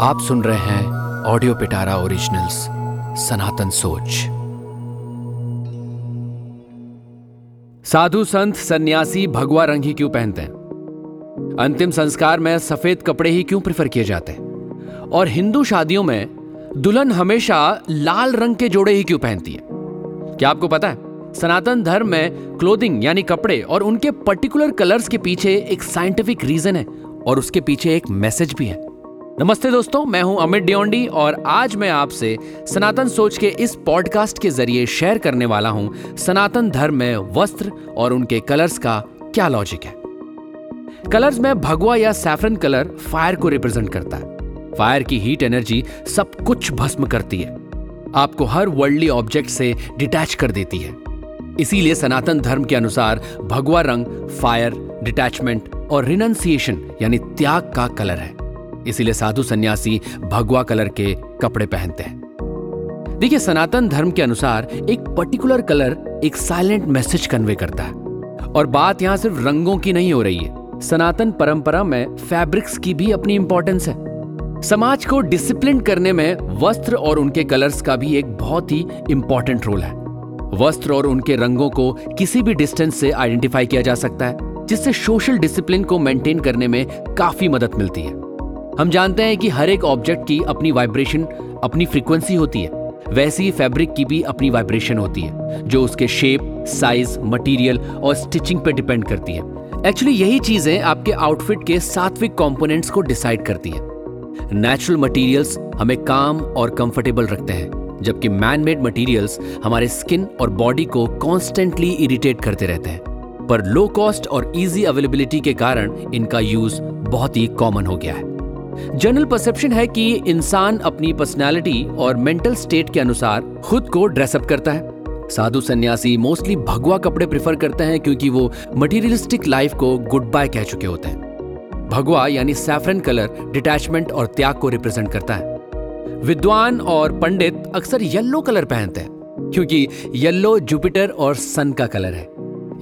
आप सुन रहे हैं ऑडियो पिटारा ओरिजिनल्स, सनातन सोच। साधु संत, सन्यासी भगवा रंग ही क्यों पहनते हैं? अंतिम संस्कार में सफ़ेद कपड़े ही क्यों प्रेफर किए जाते हैं? और हिंदू शादियों में दुल्हन हमेशा लाल रंग के जोड़े ही क्यों पहनती है? क्या आपको पता है, सनातन धर्म में क्लोथिंग यानी कपड़े और उनके पर्टिकुलर कलर्स के पीछे एक साइंटिफिक रीजन है और उसके पीछे एक मैसेज भी है। नमस्ते दोस्तों, मैं हूँ अमित डियोंडी और आज मैं आपसे सनातन सोच के इस पॉडकास्ट के ज़रिए शेयर करने वाला हूँ सनातन धर्म में वस्त्र और उनके कलर्स का क्या लॉजिक है। कलर्स में भगवा या सैफरन कलर फायर को रिप्रेजेंट करता है। फायर की हीट एनर्जी सब कुछ भस्म करती है। आपको हर वर्ल्डली ऑब्जेक्ट से डिटैच कर देती है। इसीलिए सनातन धर्म के अनुसार भगवा रंग फायर डिटैचमेंट और रिनंसिएशन यानी त्याग का कलर है। इसीलिए साधु सन्यासी भगवा कलर के कपड़े पहनते हैं। देखिए, सनातन धर्म के अनुसार एक पर्टिकुलर कलर एक साइलेंट मैसेज कन्वे करता है। और बात यहाँ सिर्फ़ रंगों की नहीं हो रही है। सनातन परंपरा में फैब्रिक्स की भी अपनी इंपॉर्टेंस है। समाज को डिसिप्लिन करने में वस्त्र और उनके कलर्स का भी एक बहुत ही इंपॉर्टेंट रोल है। वस्त्र और उनके रंगों को किसी भी डिस्टेंस से आइडेंटिफाई किया जा सकता है, जिससे सोशल डिसिप्लिन को मेंटेन करने में काफ़ी मदद मिलती है। हम जानते हैं कि हर एक ऑब्जेक्ट की अपनी वाइब्रेशन अपनी फ्रीक्वेंसी होती है। वैसी ही फैब्रिक की भी अपनी वाइब्रेशन होती है, जो उसके शेप साइज़ मटेरियल और स्टिचिंग पर डिपेंड करती है। एक्चुअली यही चीज़ें आपके आउटफिट के सात्विक कंपोनेंट्स को डिसाइड करती हैं। नेचुरल मटेरियल्स हमें काम और कंफर्टेबल रखते हैं, जबकि मैन मेड मटेरियल्स हमारे स्किन और बॉडी को कॉन्स्टेंटली इरिटेट करते रहते हैं। पर लो कॉस्ट और इजी अवेलेबिलिटी के कारण इनका यूज़ बहुत ही कॉमन हो गया है। जनरल परसेप्शन है कि इंसान अपनी पर्सनैलिटी और मेंटल स्टेट के अनुसार खुद को ड्रेसअप करता है। साधु सन्यासी मोस्टली भगवा कपड़े प्रेफर करते हैं क्योंकि वो मटीरियलिस्टिक लाइफ को गुड बाय कह चुके होते हैं। भगवा यानी सैफरन कलर डिटैचमेंट और त्याग को रिप्रेजेंट करता है। विद्वान और पंडित अक्सर येलो कलर पहनते हैं, क्योंकि येलो जुपिटर और सन का कलर है।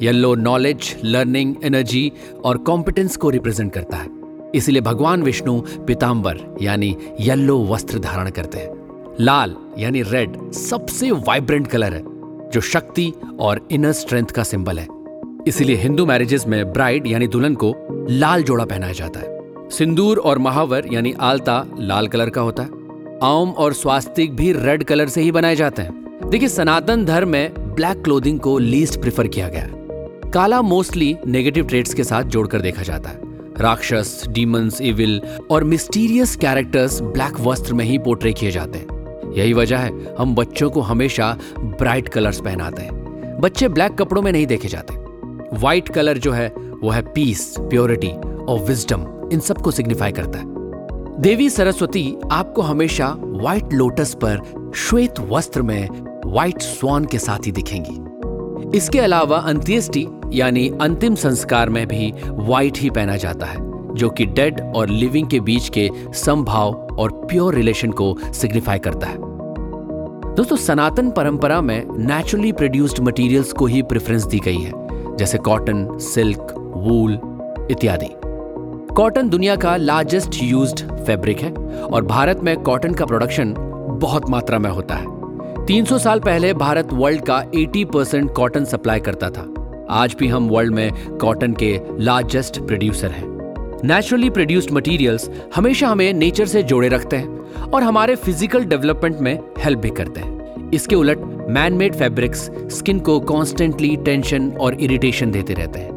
येलो नॉलेज लर्निंग एनर्जी और कॉम्पिटेंस को रिप्रेजेंट करता है। इसलिए भगवान विष्णु पिताम्बर यानी येलो वस्त्र धारण करते हैं। लाल, यानी रेड, सबसे वाइब्रेंट कलर है, जो शक्ति और इनर स्ट्रेंथ का सिंबल है। इसीलिए हिंदू मैरिजेस में ब्राइड यानी दुल्हन को लाल जोड़ा पहनाया जाता है। सिंदूर और महावर, यानी आलता, लाल कलर का होता है। आम और स्वास्तिक भी रेड कलर से ही बनाए जाते हैं। देखिए, सनातन धर्म में ब्लैक क्लोथिंग को लीस्ट प्रिफर किया गया काला मोस्टली नेगेटिव ट्रेड्स के साथ जोड़कर देखा जाता है। राक्षस डीमंस इविल और मिस्टीरियस कैरेक्टर्स ब्लैक वस्त्र में ही पोर्ट्रे किए जाते हैं। यही वजह है, हम बच्चों को हमेशा ब्राइट कलर्स पहनाते हैं। बच्चे ब्लैक कपड़ों में नहीं देखे जाते। व्हाइट कलर जो है, वो है पीस प्योरिटी और विजडम इन सबको सिग्निफाई करता है। देवी सरस्वती आपको हमेशा व्हाइट लोटस पर श्वेत वस्त्र में व्हाइट स्वान के साथ ही दिखेंगी। इसके अलावा अंत्येष्टि यानी अंतिम संस्कार में भी व्हाइट ही पहना जाता है, जो कि डेड और लिविंग के बीच के संभाव और प्योर रिलेशन को सिग्निफाई करता है। दोस्तों, सनातन परंपरा में नेचुरली प्रोड्यूस्ड मटेरियल्स को ही प्रेफरेंस दी गई है, जैसे कॉटन सिल्क वूल इत्यादि। कॉटन दुनिया का लार्जेस्ट यूज्ड फैब्रिक है और भारत में कॉटन का प्रोडक्शन बहुत मात्रा में होता है। 300 साल पहले भारत वर्ल्ड का 80 परसेंट कॉटन सप्लाई करता था। आज भी हम वर्ल्ड में कॉटन के लार्जेस्ट प्रोड्यूसर हैं। नेचुरली प्रोड्यूस्ड मटेरियल्स हमेशा हमें नेचर से जोड़े रखते हैं और हमारे फ़िज़िकल डेवलपमेंट में हेल्प भी करते हैं। इसके उलट मैन मेड फैब्रिक्स स्किन को कॉन्स्टेंटली टेंशन और इरिटेशन देते रहते हैं।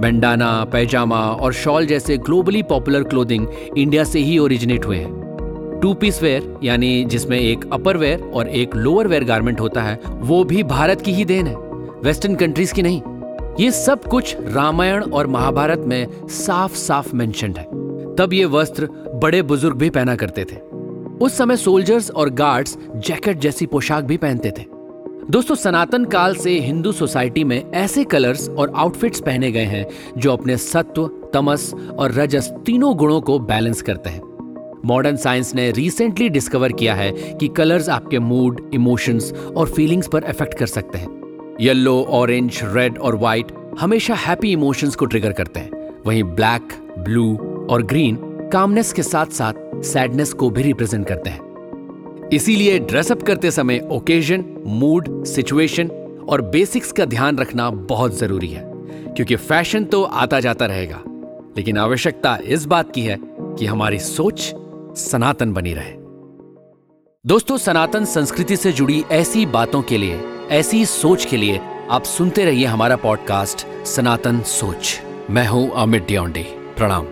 बेंडाना पैजामा और शॉल जैसे ग्लोबली पॉपुलर क्लोथिंग इंडिया से ही ओरिजिनेट हुए हैं। टू पीस वेयर यानी जिसमें एक अपर वेयर और एक लोअर वेयर गारमेंट होता है, वो भी भारत की ही देन है। वेस्टर्न कंट्रीज़ की नहीं। ये सब कुछ रामायण और महाभारत में साफ़ साफ़ मेंशनड है। तब ये वस्त्र बड़े बुज़ुर्ग भी पहना करते थे। उस समय सोल्जर्स और गार्ड्स जैकेट जैसी पोशाक भी पहनते थे। दोस्तों, सनातन काल से हिंदू सोसाइटी में ऐसे कलर्स और आउटफिट्स पहने गए हैं जो अपने सत्व, तमस और रजस तीनों गुणों को बैलेंस करते हैं। मॉडर्न साइंस ने रिसेंटली डिस्कवर किया है कि कलर्स आपके मूड इमोशंस और फीलिंग्स पर इफ़ेक्ट कर सकते हैं। येलो ऑरेंज रेड और व्हाइट हमेशा हैप्पी इमोशंस को ट्रिगर करते हैं। वहीं ब्लैक ब्लू और ग्रीन कामनेस के साथ साथ सैडनेस को भी रिप्रेजेंट करते हैं। इसीलिए ड्रेसअप करते समय ओकेजन मूड सिचुएशन और बेसिक्स का ध्यान रखना बहुत ज़रूरी है, क्योंकि फ़ैशन तो आता जाता रहेगा। लेकिन आवश्यकता इस बात की है कि हमारी सोच सनातन बनी रहे। दोस्तों, सनातन संस्कृति से जुड़ी ऐसी बातों के लिए ऐसी सोच के लिए आप सुनते रहिए हमारा पॉडकास्ट, सनातन सोच। मैं हूँ अमित डियोंडे प्रणाम।